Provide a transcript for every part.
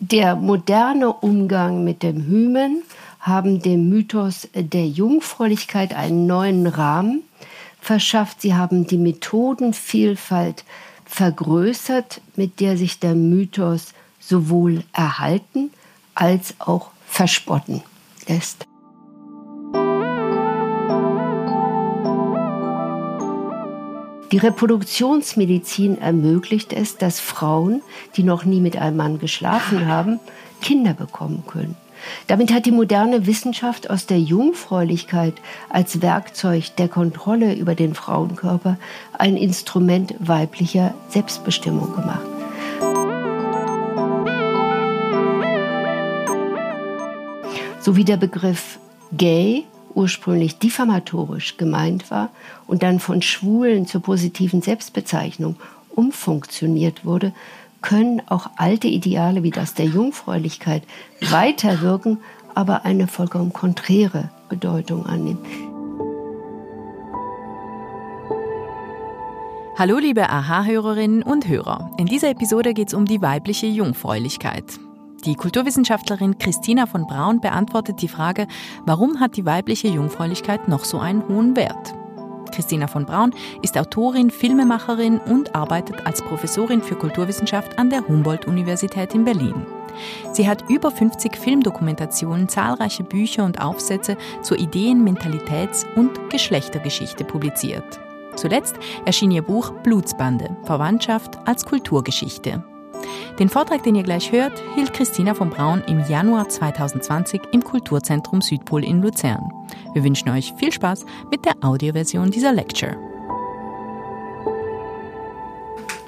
Der moderne Umgang mit dem Hymen haben dem Mythos der Jungfräulichkeit einen neuen Rahmen verschafft. Sie haben die Methodenvielfalt vergrößert, mit der sich der Mythos sowohl erhalten als auch verspotten lässt. Die Reproduktionsmedizin ermöglicht es, dass Frauen, die noch nie mit einem Mann geschlafen haben, Kinder bekommen können. Damit hat die moderne Wissenschaft aus der Jungfräulichkeit als Werkzeug der Kontrolle über den Frauenkörper ein Instrument weiblicher Selbstbestimmung gemacht. So wie der Begriff gay ursprünglich diffamatorisch gemeint war und dann von Schwulen zur positiven Selbstbezeichnung umfunktioniert wurde, können auch alte Ideale wie das der Jungfräulichkeit weiterwirken, aber eine vollkommen konträre Bedeutung annehmen. Hallo liebe Aha-Hörerinnen und Hörer. In dieser Episode geht es um die weibliche Jungfräulichkeit. Die Kulturwissenschaftlerin Christina von Braun beantwortet die Frage, warum hat die weibliche Jungfräulichkeit noch so einen hohen Wert? Christina von Braun ist Autorin, Filmemacherin und arbeitet als Professorin für Kulturwissenschaft an der Humboldt-Universität in Berlin. Sie hat über 50 Filmdokumentationen, zahlreiche Bücher und Aufsätze zur Ideen-, Mentalitäts- und Geschlechtergeschichte publiziert. Zuletzt erschien ihr Buch Blutsbande, Verwandtschaft als Kulturgeschichte. Den Vortrag, den ihr gleich hört, hielt Christina von Braun im Januar 2020 im Kulturzentrum Südpol in Luzern. Wir wünschen euch viel Spaß mit der Audioversion dieser Lecture.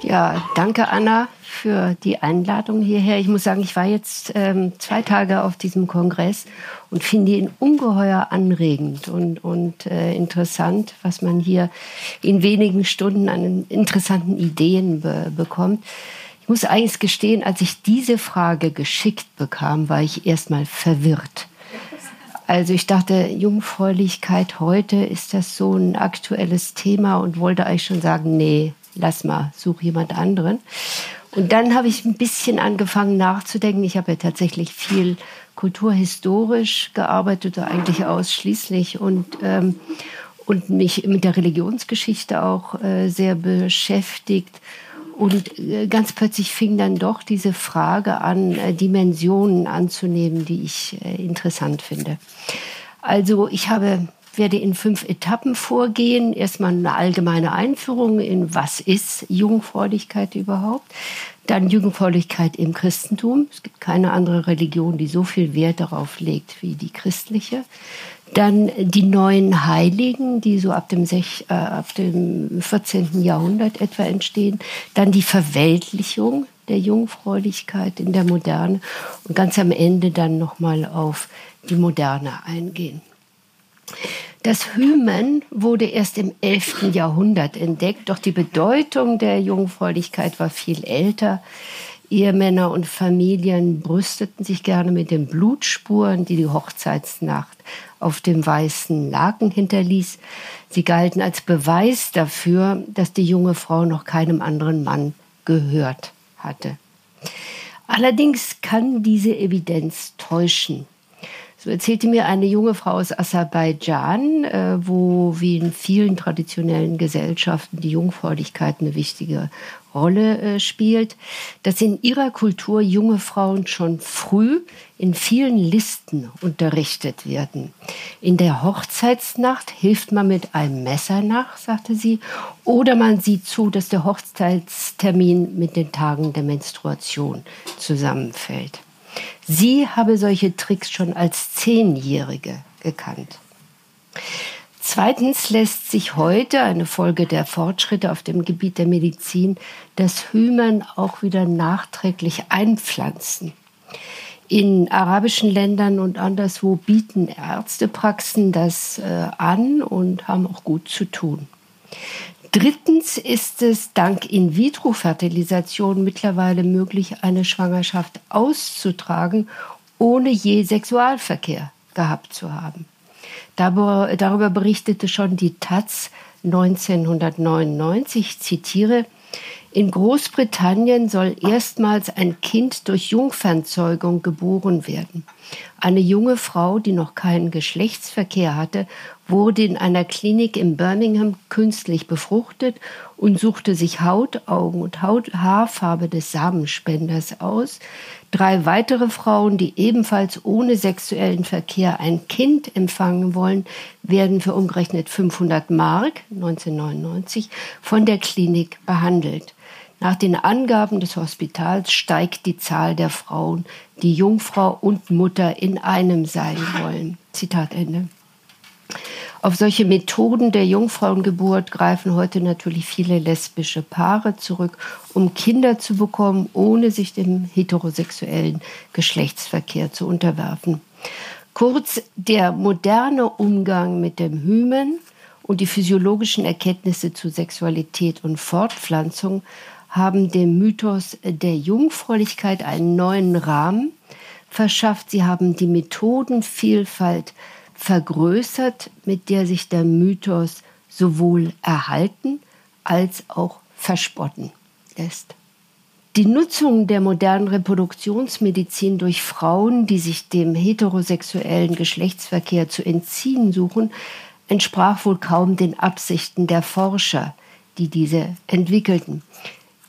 Ja, danke Anna für die Einladung hierher. Ich muss sagen, ich war jetzt ähm, zwei Tage auf diesem Kongress und finde ihn ungeheuer anregend und, und äh, interessant, was man hier in wenigen Stunden an interessanten Ideen be bekommt muss eigentlich gestehen, als ich diese Frage geschickt bekam, war ich erstmal verwirrt. Also ich dachte, Jungfräulichkeit heute, ist das so ein aktuelles Thema und wollte eigentlich schon sagen, nee, lass mal, such jemand anderen. Und dann habe ich ein bisschen angefangen nachzudenken. Ich habe ja tatsächlich viel kulturhistorisch gearbeitet, eigentlich ausschließlich und ähm, und mich mit der Religionsgeschichte auch äh, sehr beschäftigt und äh, ganz plötzlich fing dann doch diese Frage an, äh, Dimensionen anzunehmen, die ich äh, interessant finde. Also ich habe werde in fünf Etappen vorgehen. Erstmal eine allgemeine Einführung in was ist Jungfräulichkeit überhaupt. Dann Jungfräulichkeit im Christentum. Es gibt keine andere Religion, die so viel Wert darauf legt wie die christliche. Dann die neuen Heiligen, die so ab dem, Sech, äh, ab dem 14. Jahrhundert etwa entstehen. Dann die Verweltlichung der Jungfräulichkeit in der Moderne. Und ganz am Ende dann nochmal auf die Moderne eingehen. Das Hymen wurde erst im 11. Jahrhundert entdeckt, doch die Bedeutung der Jungfräulichkeit war viel älter. Ehemänner und Familien brüsteten sich gerne mit den Blutspuren, die die Hochzeitsnacht auf dem weißen Laken hinterließ. Sie galten als Beweis dafür, dass die junge Frau noch keinem anderen Mann gehört hatte. Allerdings kann diese Evidenz täuschen. So erzählte mir eine junge Frau aus Aserbaidschan, äh, wo wie in vielen traditionellen Gesellschaften die Jungfräulichkeit eine wichtige Rolle äh, spielt, dass in ihrer Kultur junge Frauen schon früh in vielen Listen unterrichtet werden. In der Hochzeitsnacht hilft man mit einem Messer nach, sagte sie, oder man sieht zu, dass der Hochzeitstermin mit den Tagen der Menstruation zusammenfällt. Sie habe solche Tricks schon als Zehnjährige gekannt. Zweitens lässt sich heute, eine Folge der Fortschritte auf dem Gebiet der Medizin, das Hymen auch wieder nachträglich einpflanzen. In arabischen Ländern und anderswo bieten Ärztepraxen das äh, an und haben auch gut zu tun. Drittens ist es dank In-vitro-Fertilisation mittlerweile möglich, eine Schwangerschaft auszutragen, ohne je Sexualverkehr gehabt zu haben. Darüber berichtete schon die Taz 1999, ich zitiere, In Großbritannien soll erstmals ein Kind durch Jungfernzeugung geboren werden. Eine junge Frau, die noch keinen Geschlechtsverkehr hatte, wurde in einer Klinik in Birmingham künstlich befruchtet und suchte sich Haut, Augen und Haut, Haarfarbe des Samenspenders aus. Drei weitere Frauen, die ebenfalls ohne sexuellen Verkehr ein Kind empfangen wollen, werden für umgerechnet 500 Mark 1999 von der Klinik behandelt. Nach den Angaben des Hospitals steigt die Zahl der Frauen, die Jungfrau und Mutter in einem sein wollen. Zitat Ende. Auf solche Methoden der Jungfrauengeburt greifen heute natürlich viele lesbische Paare zurück, um Kinder zu bekommen, ohne sich dem heterosexuellen Geschlechtsverkehr zu unterwerfen. Kurz, der moderne Umgang mit dem Hymen und die physiologischen Erkenntnisse zu Sexualität und Fortpflanzung haben dem Mythos der Jungfräulichkeit einen neuen Rahmen verschafft. Sie haben die Methodenvielfalt vergrößert, mit der sich der Mythos sowohl erhalten als auch verspotten lässt. Die Nutzung der modernen Reproduktionsmedizin durch Frauen, die sich dem heterosexuellen Geschlechtsverkehr zu entziehen suchen, entsprach wohl kaum den Absichten der Forscher, die diese entwickelten.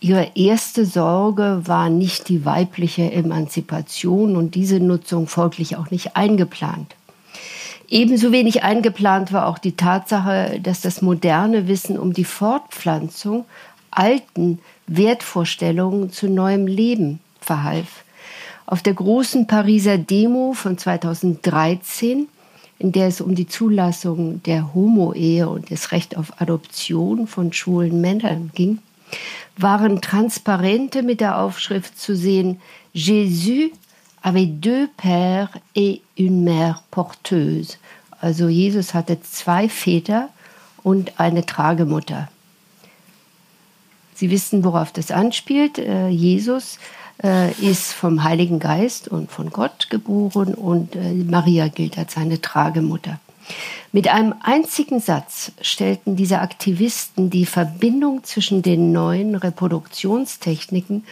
Ihre erste Sorge war nicht die weibliche Emanzipation und diese Nutzung folglich auch nicht eingeplant. Ebenso wenig eingeplant war auch die Tatsache, dass das moderne Wissen um die Fortpflanzung alten Wertvorstellungen zu neuem Leben verhalf. Auf der großen Pariser Demo von 2013, in der es um die Zulassung der Homo-Ehe und das Recht auf Adoption von schwulen Männern ging, waren Transparente mit der Aufschrift zu sehen, Jésus avait deux pères et une mère porteuse. Also Jesus hatte zwei Väter und eine Tragemutter. Sie wissen, worauf das anspielt. Äh, Jesus äh, ist vom Heiligen Geist und von Gott geboren und äh, Maria gilt als seine Tragemutter. Mit einem einzigen Satz stellten diese Aktivisten die Verbindung zwischen den neuen Reproduktionstechniken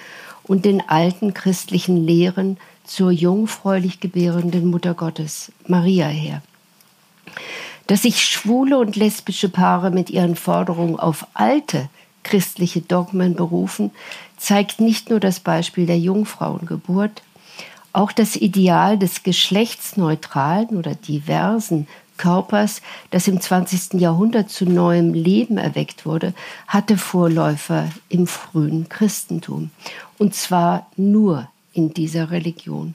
und den alten christlichen Lehren zur jungfräulich gebärenden Mutter Gottes, Maria, her. Dass sich schwule und lesbische Paare mit ihren Forderungen auf alte christliche Dogmen berufen, zeigt nicht nur das Beispiel der Jungfrauengeburt, auch das Ideal des geschlechtsneutralen oder diversen Körpers, das im 20. Jahrhundert zu neuem Leben erweckt wurde, hatte Vorläufer im frühen Christentum. Und zwar nur in dieser Religion.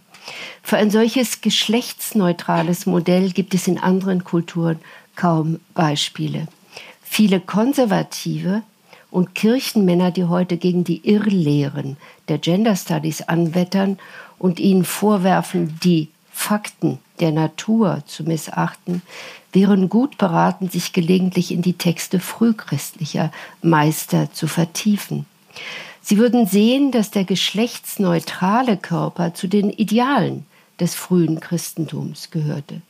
Für ein solches geschlechtsneutrales Modell gibt es in anderen Kulturen kaum Beispiele. Viele konservative und Kirchenmänner, die heute gegen die Irrlehren der Gender Studies anwettern und ihnen vorwerfen, die Fakten der Natur zu missachten, wären gut beraten, sich gelegentlich in die Texte frühchristlicher Meister zu vertiefen. Sie würden sehen, dass der geschlechtsneutrale Körper zu den Idealen des frühen Christentums gehörte.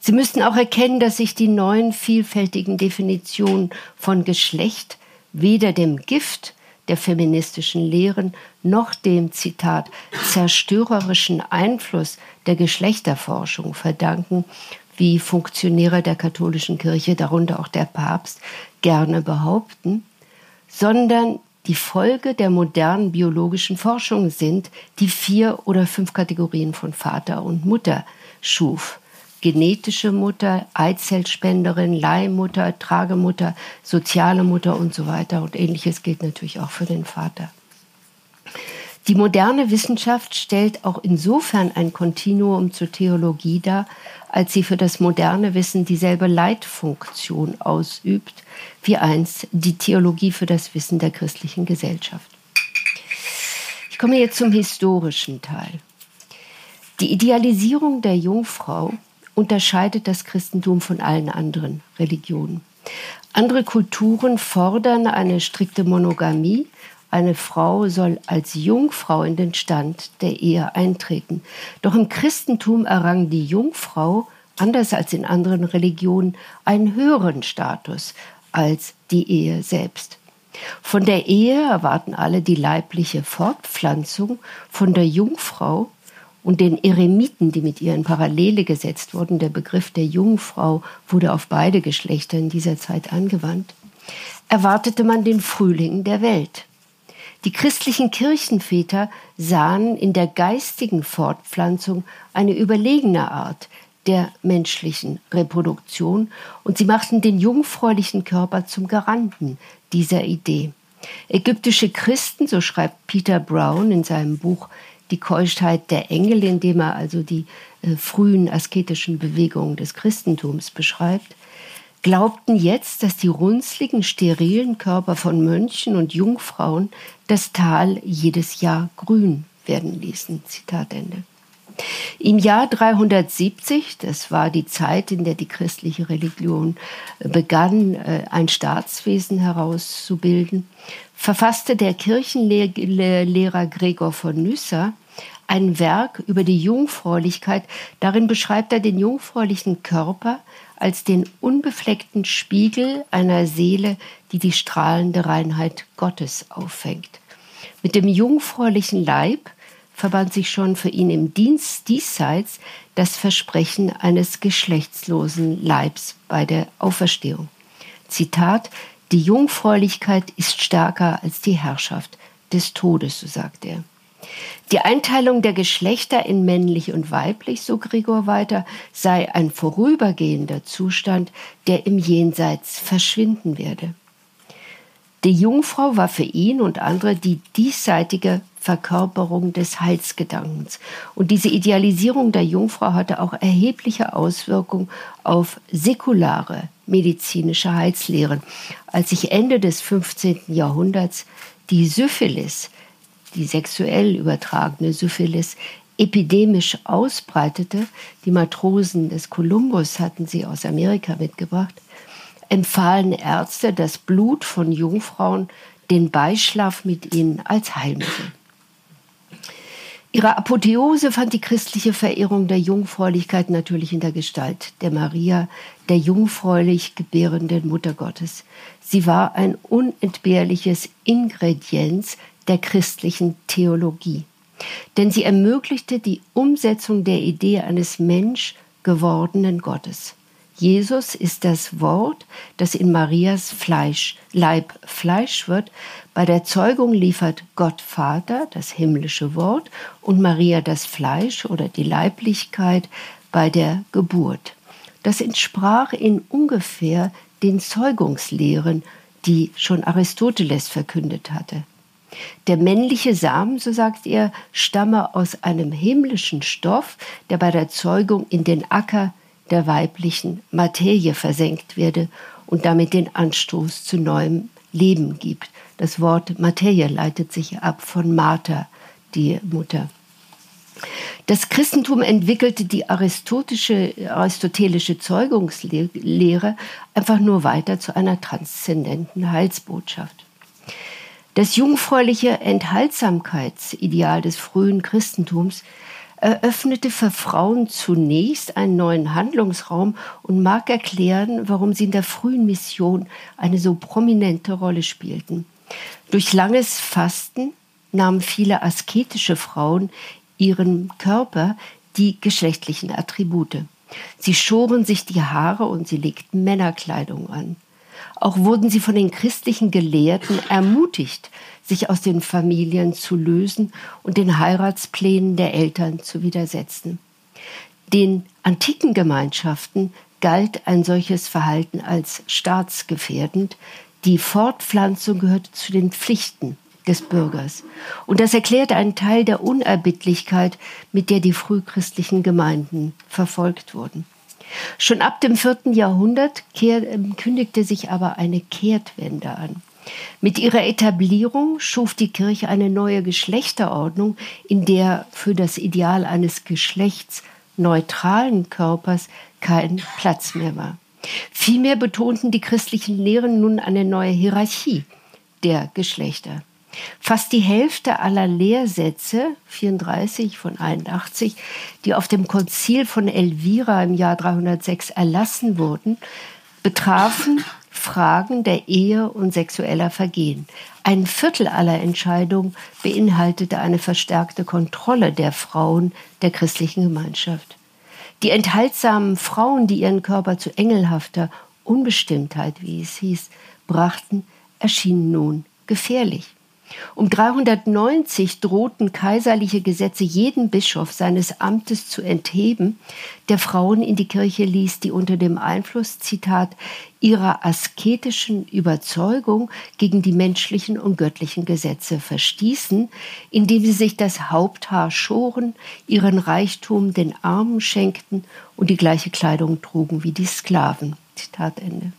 Sie müssten auch erkennen, dass sich die neuen vielfältigen Definitionen von Geschlecht weder dem Gift der feministischen Lehren noch dem Zitat zerstörerischen Einfluss der Geschlechterforschung verdanken, wie Funktionäre der katholischen Kirche, darunter auch der Papst, gerne behaupten, sondern die Folge der modernen biologischen Forschung sind, die vier oder fünf Kategorien von Vater und Mutter schuf genetische Mutter, Eizellspenderin, Leihmutter, Tragemutter, soziale Mutter und so weiter. Und ähnliches gilt natürlich auch für den Vater. Die moderne Wissenschaft stellt auch insofern ein Kontinuum zur Theologie dar, als sie für das moderne Wissen dieselbe Leitfunktion ausübt, wie einst die Theologie für das Wissen der christlichen Gesellschaft. Ich komme jetzt zum historischen Teil. Die Idealisierung der Jungfrau unterscheidet das Christentum von allen anderen Religionen. Andere Kulturen fordern eine strikte Monogamie. Eine Frau soll als Jungfrau in den Stand der Ehe eintreten. Doch im Christentum errang die Jungfrau, anders als in anderen Religionen, einen höheren Status als die Ehe selbst. Von der Ehe erwarten alle die leibliche Fortpflanzung, von der Jungfrau und den Eremiten, die mit ihr in Parallele gesetzt wurden. Der Begriff der Jungfrau wurde auf beide Geschlechter in dieser Zeit angewandt. Erwartete man den Frühling der Welt. Die christlichen Kirchenväter sahen in der geistigen Fortpflanzung eine überlegene Art der menschlichen Reproduktion und sie machten den jungfräulichen Körper zum Garanten dieser Idee. Ägyptische Christen, so schreibt Peter Brown in seinem Buch Die Keuschheit der Engel, in dem er also die äh, frühen asketischen Bewegungen des Christentums beschreibt, glaubten jetzt, dass die runzligen, sterilen Körper von Mönchen und Jungfrauen das Tal jedes Jahr grün werden ließen. Zitat Ende. Im Jahr 370, das war die Zeit, in der die christliche Religion äh, begann, äh, ein Staatswesen herauszubilden, verfasste der Kirchenlehrer Gregor von Nyssa ein Werk über die Jungfräulichkeit. Darin beschreibt er den jungfräulichen Körper als den unbefleckten Spiegel einer Seele, die die strahlende Reinheit Gottes auffängt. Mit dem jungfräulichen Leib verband sich schon für ihn im Dienst diesseits das Versprechen eines geschlechtslosen Leibs bei der Auferstehung. Zitat, die Jungfräulichkeit ist stärker als die Herrschaft des Todes, so sagt er. Die Einteilung der Geschlechter in männlich und weiblich, so Gregor weiter, sei ein vorübergehender Zustand, der im Jenseits verschwinden werde. Die Jungfrau war für ihn und andere die diesseitige Verkörperung des Heilsgedankens. Und diese Idealisierung der Jungfrau hatte auch erhebliche Auswirkungen auf säkulare medizinische Heilslehren. Als sich Ende des 15. Jahrhunderts die Syphilis, die sexuell übertragene Syphilis, epidemisch ausbreitete, die Matrosen des Kolumbus hatten sie aus Amerika mitgebracht, empfahlen Ärzte das Blut von Jungfrauen, den Beischlaf mit ihnen als Heilmittel. Ihre Apotheose fand die christliche Verehrung der Jungfräulichkeit natürlich in der Gestalt der Maria, der jungfräulich gebärenden Mutter Gottes. Sie war ein unentbehrliches Ingredienz der christlichen Theologie, denn sie ermöglichte die Umsetzung der Idee eines Mensch gewordenen Gottes. Jesus ist das Wort, das in Marias Fleisch, Leib Fleisch wird. Bei der Zeugung liefert Gott Vater das himmlische Wort und Maria das Fleisch oder die Leiblichkeit bei der Geburt. Das entsprach in ungefähr den Zeugungslehren, die schon Aristoteles verkündet hatte. Der männliche Samen, so sagt er, stamme aus einem himmlischen Stoff, der bei der Zeugung in den Acker der weiblichen Materie versenkt werde und damit den Anstoß zu neuem Leben gibt. Das Wort Materie leitet sich ab von Martha, die Mutter. Das Christentum entwickelte die aristotelische Zeugungslehre einfach nur weiter zu einer transzendenten Heilsbotschaft. Das jungfräuliche Enthaltsamkeitsideal des frühen Christentums eröffnete für Frauen zunächst einen neuen Handlungsraum und mag erklären, warum sie in der frühen Mission eine so prominente Rolle spielten. Durch langes Fasten nahmen viele asketische Frauen ihren Körper die geschlechtlichen Attribute. Sie schoren sich die Haare und sie legten Männerkleidung an. Auch wurden sie von den christlichen Gelehrten ermutigt, sich aus den Familien zu lösen und den Heiratsplänen der Eltern zu widersetzen. Den antiken Gemeinschaften galt ein solches Verhalten als staatsgefährdend. Die Fortpflanzung gehörte zu den Pflichten des Bürgers. Und das erklärt einen Teil der Unerbittlichkeit, mit der die frühchristlichen Gemeinden verfolgt wurden. Schon ab dem vierten Jahrhundert kündigte sich aber eine Kehrtwende an. Mit ihrer Etablierung schuf die Kirche eine neue Geschlechterordnung, in der für das Ideal eines geschlechtsneutralen Körpers kein Platz mehr war. Vielmehr betonten die christlichen Lehren nun eine neue Hierarchie der Geschlechter. Fast die Hälfte aller Lehrsätze, 34 von 81, die auf dem Konzil von Elvira im Jahr 306 erlassen wurden, betrafen Fragen der Ehe und sexueller Vergehen. Ein Viertel aller Entscheidungen beinhaltete eine verstärkte Kontrolle der Frauen der christlichen Gemeinschaft. Die enthaltsamen Frauen, die ihren Körper zu engelhafter Unbestimmtheit, wie es hieß, brachten, erschienen nun gefährlich. Um 390 drohten kaiserliche Gesetze jeden Bischof seines Amtes zu entheben, der Frauen in die Kirche ließ, die unter dem Einfluss, Zitat, ihrer asketischen Überzeugung gegen die menschlichen und göttlichen Gesetze verstießen, indem sie sich das Haupthaar schoren, ihren Reichtum den Armen schenkten und die gleiche Kleidung trugen wie die Sklaven. Zitat Ende.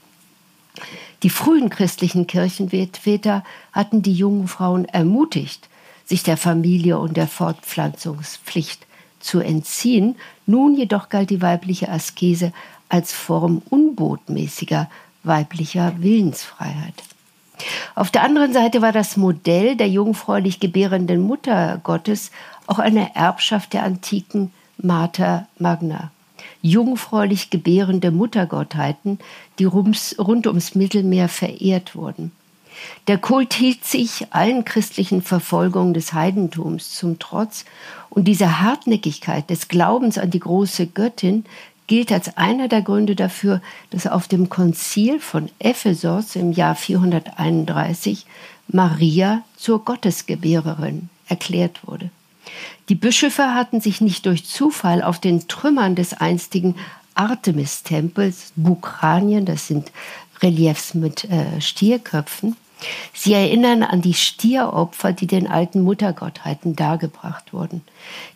Die frühen christlichen Kirchenväter hatten die jungen Frauen ermutigt, sich der Familie und der Fortpflanzungspflicht zu entziehen. Nun jedoch galt die weibliche Askese als Form unbotmäßiger weiblicher Willensfreiheit. Auf der anderen Seite war das Modell der jungfräulich gebärenden Mutter Gottes auch eine Erbschaft der antiken Mater Magna jungfräulich gebärende Muttergottheiten, die rund ums Mittelmeer verehrt wurden. Der Kult hielt sich allen christlichen Verfolgungen des Heidentums zum Trotz und diese Hartnäckigkeit des Glaubens an die große Göttin gilt als einer der Gründe dafür, dass auf dem Konzil von Ephesos im Jahr 431 Maria zur Gottesgebärerin erklärt wurde. Die Bischöfe hatten sich nicht durch Zufall auf den Trümmern des einstigen Artemis-Tempels, Bukranien, das sind Reliefs mit äh, Stierköpfen, Sie erinnern an die Stieropfer, die den alten Muttergottheiten dargebracht wurden.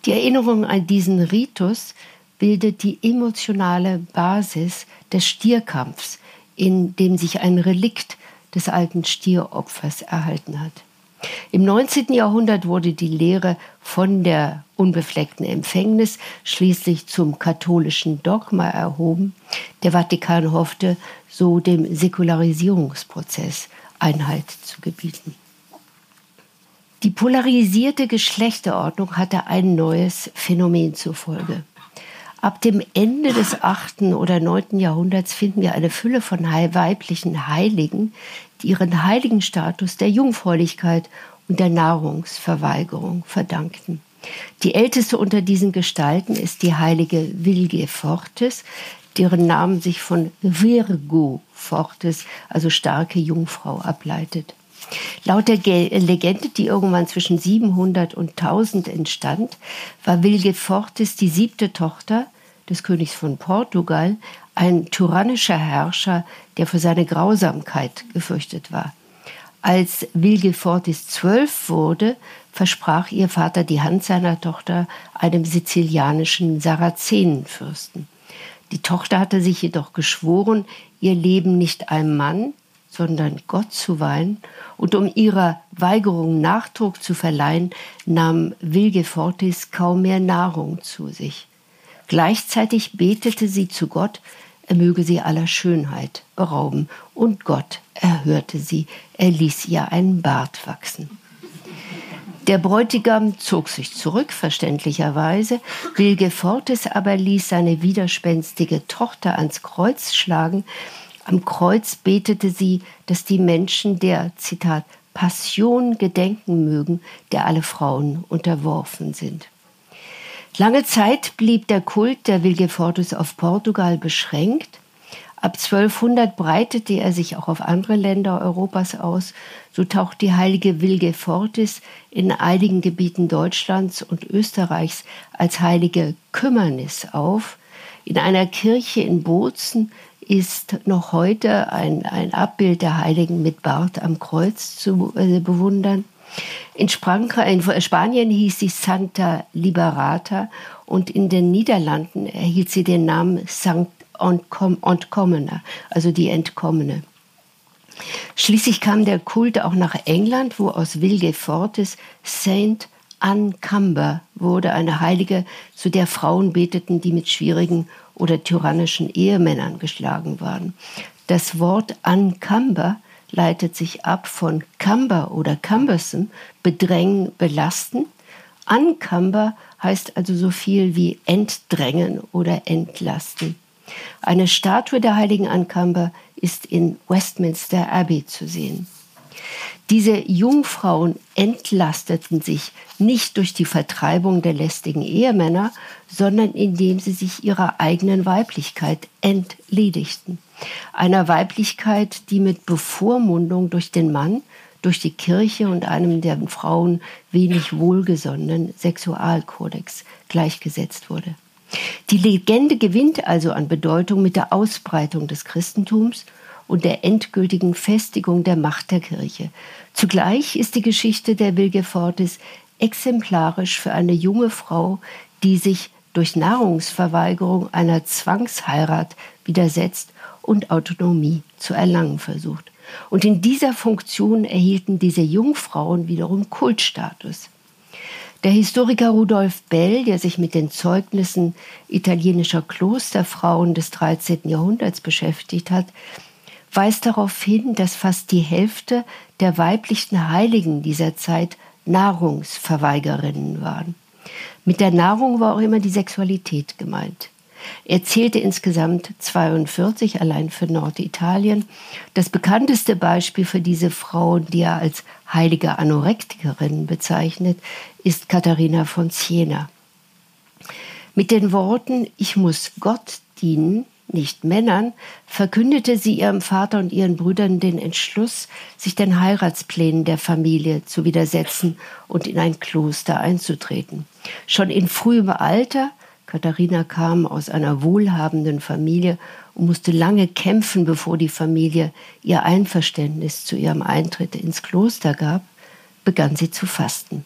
Die Erinnerung an diesen Ritus bildet die emotionale Basis des Stierkampfs, in dem sich ein Relikt des alten Stieropfers erhalten hat. Im 19. Jahrhundert wurde die Lehre von der unbefleckten Empfängnis schließlich zum katholischen Dogma erhoben. Der Vatikan hoffte, so dem Säkularisierungsprozess Einhalt zu gebieten. Die polarisierte Geschlechterordnung hatte ein neues Phänomen zur Folge. Ab dem Ende des 8. oder 9. Jahrhunderts finden wir eine Fülle von weiblichen Heiligen, die ihren heiligen Status der Jungfräulichkeit und der Nahrungsverweigerung verdankten. Die älteste unter diesen Gestalten ist die heilige Vilge Fortis, deren Namen sich von Virgo Fortis, also starke Jungfrau, ableitet. Laut der Legende, die irgendwann zwischen 700 und 1000 entstand, war Vilge Fortis die siebte Tochter des Königs von Portugal, ein tyrannischer Herrscher, der für seine Grausamkeit gefürchtet war. Als Wilgefortis zwölf wurde, versprach ihr Vater die Hand seiner Tochter einem sizilianischen Sarazenenfürsten. Die Tochter hatte sich jedoch geschworen, ihr Leben nicht einem Mann, sondern Gott zu weihen, und um ihrer Weigerung Nachdruck zu verleihen, nahm Wilgefortis kaum mehr Nahrung zu sich. Gleichzeitig betete sie zu Gott, er möge sie aller Schönheit berauben, und Gott erhörte sie, er ließ ihr einen Bart wachsen. Der Bräutigam zog sich zurück, verständlicherweise. Wilgefortis aber ließ seine widerspenstige Tochter ans Kreuz schlagen. Am Kreuz betete sie, dass die Menschen der, Zitat, Passion gedenken mögen, der alle Frauen unterworfen sind. Lange Zeit blieb der Kult der Wilgefortis auf Portugal beschränkt. Ab 1200 breitete er sich auch auf andere Länder Europas aus. So taucht die heilige Wilgefortis in einigen Gebieten Deutschlands und Österreichs als heilige Kümmernis auf. In einer Kirche in Bozen ist noch heute ein, ein Abbild der Heiligen mit Bart am Kreuz zu äh, bewundern. In, in Spanien hieß sie Santa Liberata und in den Niederlanden erhielt sie den Namen Sankt Entkommene, also die Entkommene. Schließlich kam der Kult auch nach England, wo aus Wilgefortis Saint Uncumber wurde, eine Heilige, zu der Frauen beteten, die mit schwierigen oder tyrannischen Ehemännern geschlagen waren. Das Wort Uncumber leitet sich ab von Cumber oder Cumbersome, bedrängen, belasten. Uncumber heißt also so viel wie entdrängen oder entlasten. Eine Statue der heiligen Uncumber ist in Westminster Abbey zu sehen. Diese Jungfrauen entlasteten sich nicht durch die Vertreibung der lästigen Ehemänner, sondern indem sie sich ihrer eigenen Weiblichkeit entledigten. Einer Weiblichkeit, die mit Bevormundung durch den Mann, durch die Kirche und einem der Frauen wenig wohlgesonnenen Sexualkodex gleichgesetzt wurde. Die Legende gewinnt also an Bedeutung mit der Ausbreitung des Christentums und der endgültigen Festigung der Macht der Kirche. Zugleich ist die Geschichte der Wilgefortis exemplarisch für eine junge Frau, die sich durch Nahrungsverweigerung einer Zwangsheirat widersetzt und Autonomie zu erlangen versucht. Und in dieser Funktion erhielten diese Jungfrauen wiederum Kultstatus. Der Historiker Rudolf Bell, der sich mit den Zeugnissen italienischer Klosterfrauen des 13. Jahrhunderts beschäftigt hat, weist darauf hin, dass fast die Hälfte der weiblichen Heiligen dieser Zeit Nahrungsverweigerinnen waren. Mit der Nahrung war auch immer die Sexualität gemeint. Er zählte insgesamt 42 allein für Norditalien. Das bekannteste Beispiel für diese Frauen, die er als heilige Anorektikerin bezeichnet, ist Katharina von Siena. Mit den Worten Ich muss Gott dienen, nicht Männern, verkündete sie ihrem Vater und ihren Brüdern den Entschluss, sich den Heiratsplänen der Familie zu widersetzen und in ein Kloster einzutreten. Schon in frühem Alter, Katharina kam aus einer wohlhabenden Familie und musste lange kämpfen, bevor die Familie ihr Einverständnis zu ihrem Eintritt ins Kloster gab, begann sie zu fasten.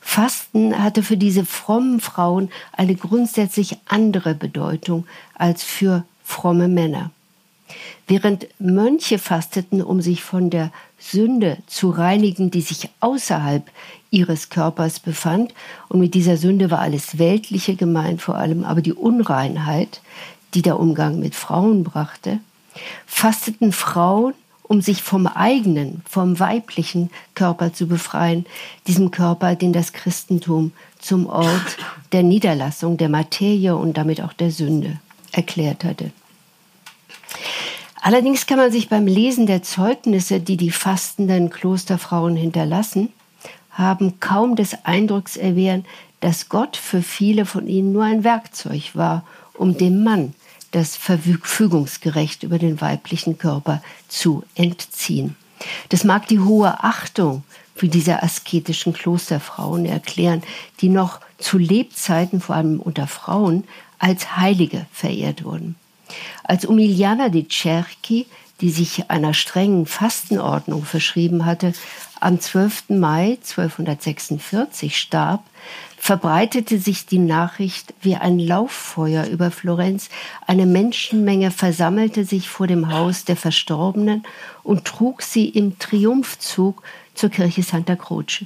Fasten hatte für diese frommen Frauen eine grundsätzlich andere Bedeutung als für fromme Männer. Während Mönche fasteten, um sich von der Sünde zu reinigen, die sich außerhalb ihres Körpers befand, und mit dieser Sünde war alles Weltliche gemeint, vor allem aber die Unreinheit, die der Umgang mit Frauen brachte, fasteten Frauen um sich vom eigenen, vom weiblichen Körper zu befreien, diesem Körper, den das Christentum zum Ort der Niederlassung, der Materie und damit auch der Sünde erklärt hatte. Allerdings kann man sich beim Lesen der Zeugnisse, die die fastenden Klosterfrauen hinterlassen, haben kaum des Eindrucks erwehren, dass Gott für viele von ihnen nur ein Werkzeug war, um dem Mann das Verfügungsgerecht über den weiblichen Körper zu entziehen. Das mag die hohe Achtung für diese asketischen Klosterfrauen erklären, die noch zu Lebzeiten, vor allem unter Frauen, als Heilige verehrt wurden. Als Umiliana di Cerchi, die sich einer strengen Fastenordnung verschrieben hatte, am 12. Mai 1246 starb, verbreitete sich die Nachricht wie ein Lauffeuer über Florenz. Eine Menschenmenge versammelte sich vor dem Haus der Verstorbenen und trug sie im Triumphzug zur Kirche Santa Croce.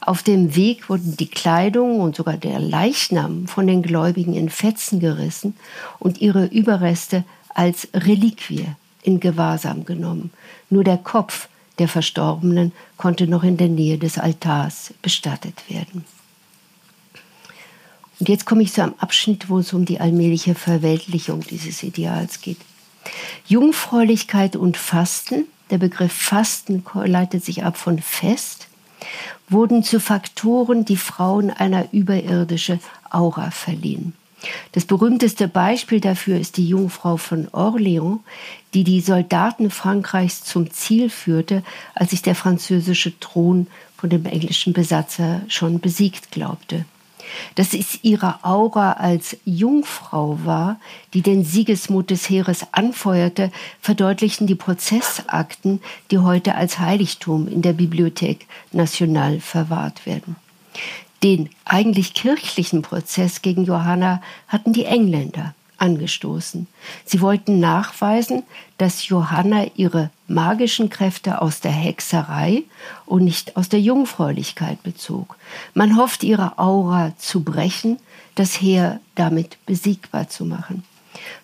Auf dem Weg wurden die Kleidung und sogar der Leichnam von den Gläubigen in Fetzen gerissen und ihre Überreste als Reliquie in Gewahrsam genommen. Nur der Kopf der Verstorbenen konnte noch in der Nähe des Altars bestattet werden. Und jetzt komme ich zu einem Abschnitt, wo es um die allmähliche Verweltlichung dieses Ideals geht. Jungfräulichkeit und Fasten, der Begriff Fasten leitet sich ab von Fest, wurden zu Faktoren, die Frauen eine überirdische Aura verliehen. Das berühmteste Beispiel dafür ist die Jungfrau von Orléans, die die Soldaten Frankreichs zum Ziel führte, als sich der französische Thron von dem englischen Besatzer schon besiegt glaubte dass es ihre Aura als Jungfrau war, die den Siegesmut des Heeres anfeuerte, verdeutlichen die Prozessakten, die heute als Heiligtum in der Bibliothek National verwahrt werden. Den eigentlich kirchlichen Prozess gegen Johanna hatten die Engländer angestoßen. Sie wollten nachweisen, dass Johanna ihre magischen Kräfte aus der Hexerei und nicht aus der Jungfräulichkeit bezog. Man hofft, ihre Aura zu brechen, das Heer damit besiegbar zu machen.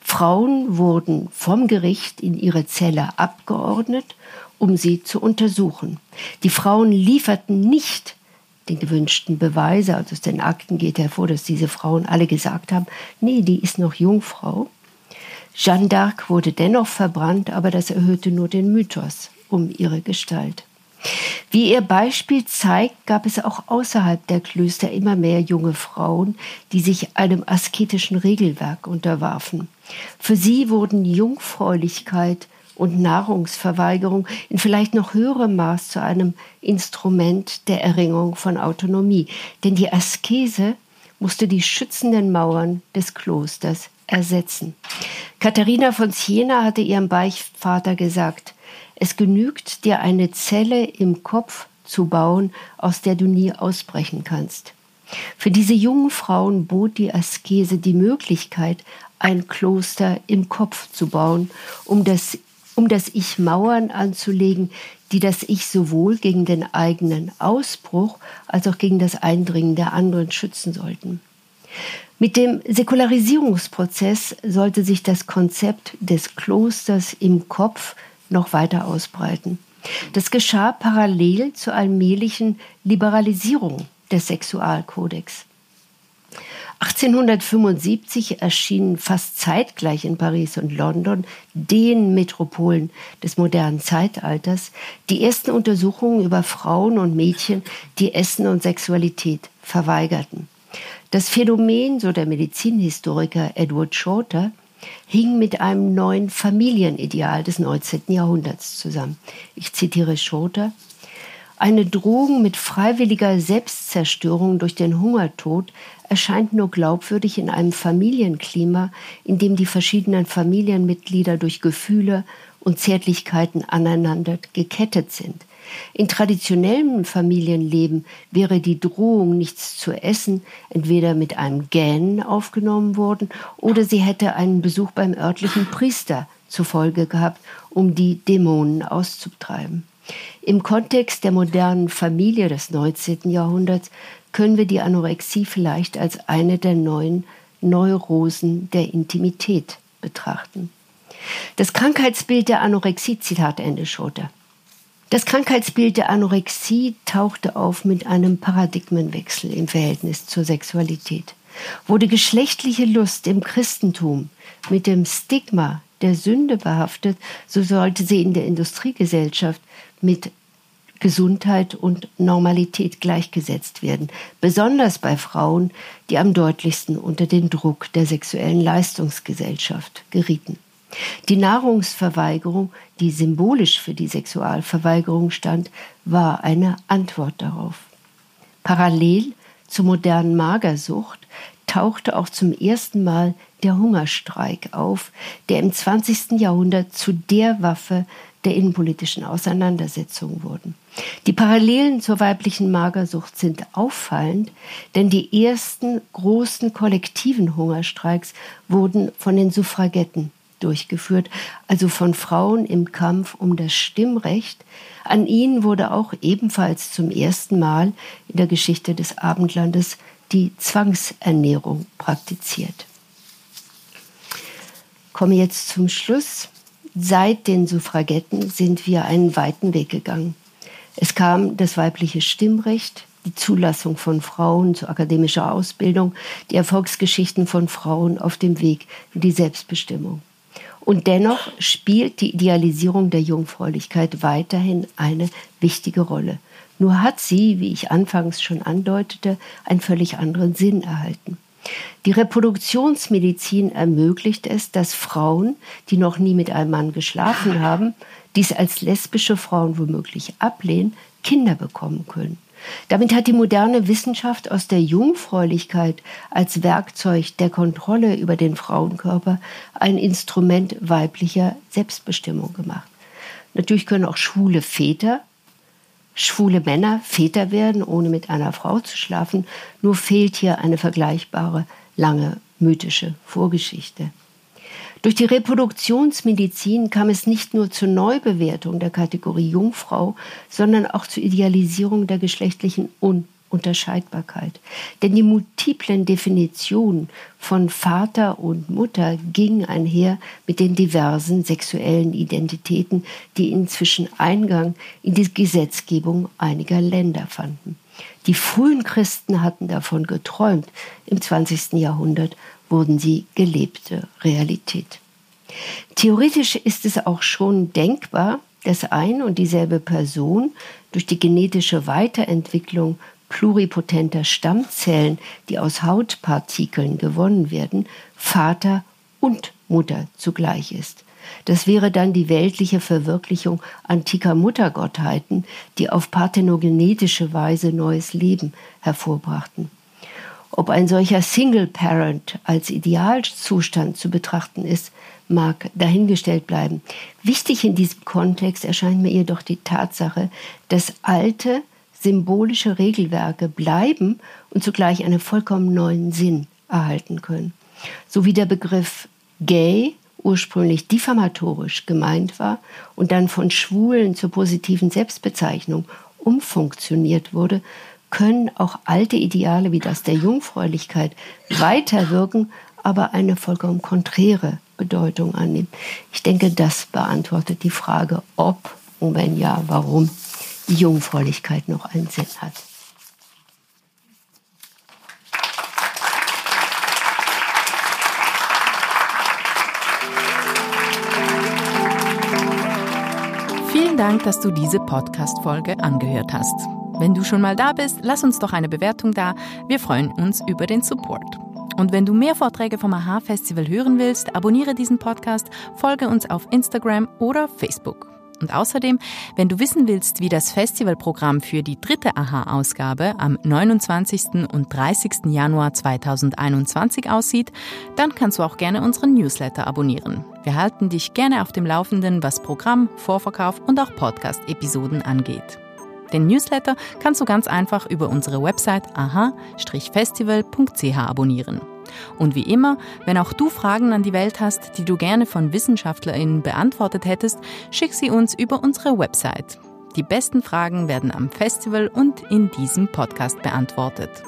Frauen wurden vom Gericht in ihre Zelle abgeordnet, um sie zu untersuchen. Die Frauen lieferten nicht den gewünschten Beweise. Also aus den Akten geht hervor, dass diese Frauen alle gesagt haben, nee, die ist noch Jungfrau. Jeanne d'Arc wurde dennoch verbrannt, aber das erhöhte nur den Mythos um ihre Gestalt. Wie ihr Beispiel zeigt, gab es auch außerhalb der Klöster immer mehr junge Frauen, die sich einem asketischen Regelwerk unterwarfen. Für sie wurden Jungfräulichkeit und Nahrungsverweigerung in vielleicht noch höherem Maß zu einem Instrument der Erringung von Autonomie. Denn die Askese musste die schützenden Mauern des Klosters ersetzen. Katharina von Siena hatte ihrem Beichtvater gesagt, es genügt dir eine Zelle im Kopf zu bauen, aus der du nie ausbrechen kannst. Für diese jungen Frauen bot die Askese die Möglichkeit, ein Kloster im Kopf zu bauen, um das, um das Ich Mauern anzulegen, die das Ich sowohl gegen den eigenen Ausbruch als auch gegen das Eindringen der anderen schützen sollten. Mit dem Säkularisierungsprozess sollte sich das Konzept des Klosters im Kopf noch weiter ausbreiten. Das geschah parallel zur allmählichen Liberalisierung des Sexualkodex. 1875 erschienen fast zeitgleich in Paris und London, den Metropolen des modernen Zeitalters, die ersten Untersuchungen über Frauen und Mädchen, die Essen und Sexualität verweigerten. Das Phänomen, so der Medizinhistoriker Edward Shorter, hing mit einem neuen Familienideal des 19. Jahrhunderts zusammen. Ich zitiere Schroter. Eine Drohung mit freiwilliger Selbstzerstörung durch den Hungertod erscheint nur glaubwürdig in einem Familienklima, in dem die verschiedenen Familienmitglieder durch Gefühle und Zärtlichkeiten aneinander gekettet sind. In traditionellem Familienleben wäre die Drohung, nichts zu essen, entweder mit einem Gähnen aufgenommen worden oder sie hätte einen Besuch beim örtlichen Priester zur Folge gehabt, um die Dämonen auszutreiben. Im Kontext der modernen Familie des 19. Jahrhunderts können wir die Anorexie vielleicht als eine der neuen Neurosen der Intimität betrachten. Das Krankheitsbild der Anorexie, Zitat Ende Schotter. Das Krankheitsbild der Anorexie tauchte auf mit einem Paradigmenwechsel im Verhältnis zur Sexualität. Wurde geschlechtliche Lust im Christentum mit dem Stigma der Sünde behaftet, so sollte sie in der Industriegesellschaft mit Gesundheit und Normalität gleichgesetzt werden, besonders bei Frauen, die am deutlichsten unter den Druck der sexuellen Leistungsgesellschaft gerieten. Die Nahrungsverweigerung, die symbolisch für die Sexualverweigerung stand, war eine Antwort darauf. Parallel zur modernen Magersucht tauchte auch zum ersten Mal der Hungerstreik auf, der im 20. Jahrhundert zu der Waffe der innenpolitischen Auseinandersetzung wurden. Die Parallelen zur weiblichen Magersucht sind auffallend, denn die ersten großen kollektiven Hungerstreiks wurden von den Suffragetten durchgeführt, also von Frauen im Kampf um das Stimmrecht. An ihnen wurde auch ebenfalls zum ersten Mal in der Geschichte des Abendlandes die Zwangsernährung praktiziert. Komme jetzt zum Schluss. Seit den Suffragetten sind wir einen weiten Weg gegangen. Es kam das weibliche Stimmrecht, die Zulassung von Frauen zu akademischer Ausbildung, die Erfolgsgeschichten von Frauen auf dem Weg in die Selbstbestimmung. Und dennoch spielt die Idealisierung der Jungfräulichkeit weiterhin eine wichtige Rolle. Nur hat sie, wie ich anfangs schon andeutete, einen völlig anderen Sinn erhalten. Die Reproduktionsmedizin ermöglicht es, dass Frauen, die noch nie mit einem Mann geschlafen haben, dies als lesbische Frauen womöglich ablehnen, Kinder bekommen können. Damit hat die moderne Wissenschaft aus der Jungfräulichkeit als Werkzeug der Kontrolle über den Frauenkörper ein Instrument weiblicher Selbstbestimmung gemacht. Natürlich können auch schwule Väter, schwule Männer Väter werden, ohne mit einer Frau zu schlafen. Nur fehlt hier eine vergleichbare, lange mythische Vorgeschichte. Durch die Reproduktionsmedizin kam es nicht nur zur Neubewertung der Kategorie Jungfrau, sondern auch zur Idealisierung der geschlechtlichen Ununterscheidbarkeit. Denn die multiplen Definitionen von Vater und Mutter gingen einher mit den diversen sexuellen Identitäten, die inzwischen Eingang in die Gesetzgebung einiger Länder fanden. Die frühen Christen hatten davon geträumt, im 20. Jahrhundert wurden sie gelebte Realität. Theoretisch ist es auch schon denkbar, dass ein und dieselbe Person durch die genetische Weiterentwicklung pluripotenter Stammzellen, die aus Hautpartikeln gewonnen werden, Vater und Mutter zugleich ist. Das wäre dann die weltliche Verwirklichung antiker Muttergottheiten, die auf parthenogenetische Weise neues Leben hervorbrachten. Ob ein solcher Single Parent als Idealzustand zu betrachten ist, mag dahingestellt bleiben. Wichtig in diesem Kontext erscheint mir jedoch die Tatsache, dass alte symbolische Regelwerke bleiben und zugleich einen vollkommen neuen Sinn erhalten können. So wie der Begriff gay ursprünglich diffamatorisch gemeint war und dann von Schwulen zur positiven Selbstbezeichnung umfunktioniert wurde, können auch alte Ideale wie das der Jungfräulichkeit weiterwirken, aber eine vollkommen konträre Bedeutung annehmen. Ich denke, das beantwortet die Frage, ob und wenn ja, warum Jungfräulichkeit noch einen Sinn hat. Vielen Dank, dass du diese Podcast-Folge angehört hast. Wenn du schon mal da bist, lass uns doch eine Bewertung da. Wir freuen uns über den Support. Und wenn du mehr Vorträge vom AHA-Festival hören willst, abonniere diesen Podcast, folge uns auf Instagram oder Facebook. Und außerdem, wenn du wissen willst, wie das Festivalprogramm für die dritte AHA-Ausgabe am 29. und 30. Januar 2021 aussieht, dann kannst du auch gerne unseren Newsletter abonnieren. Wir halten dich gerne auf dem Laufenden, was Programm, Vorverkauf und auch Podcast-Episoden angeht. Den Newsletter kannst du ganz einfach über unsere Website aha-festival.ch abonnieren. Und wie immer, wenn auch du Fragen an die Welt hast, die du gerne von WissenschaftlerInnen beantwortet hättest, schick sie uns über unsere Website. Die besten Fragen werden am Festival und in diesem Podcast beantwortet.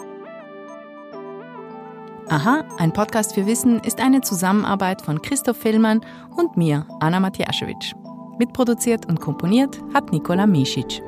Aha, ein Podcast für Wissen ist eine Zusammenarbeit von Christoph Fillmann und mir, Anna Matjaschewitsch. Mitproduziert und komponiert hat Nikola Misic.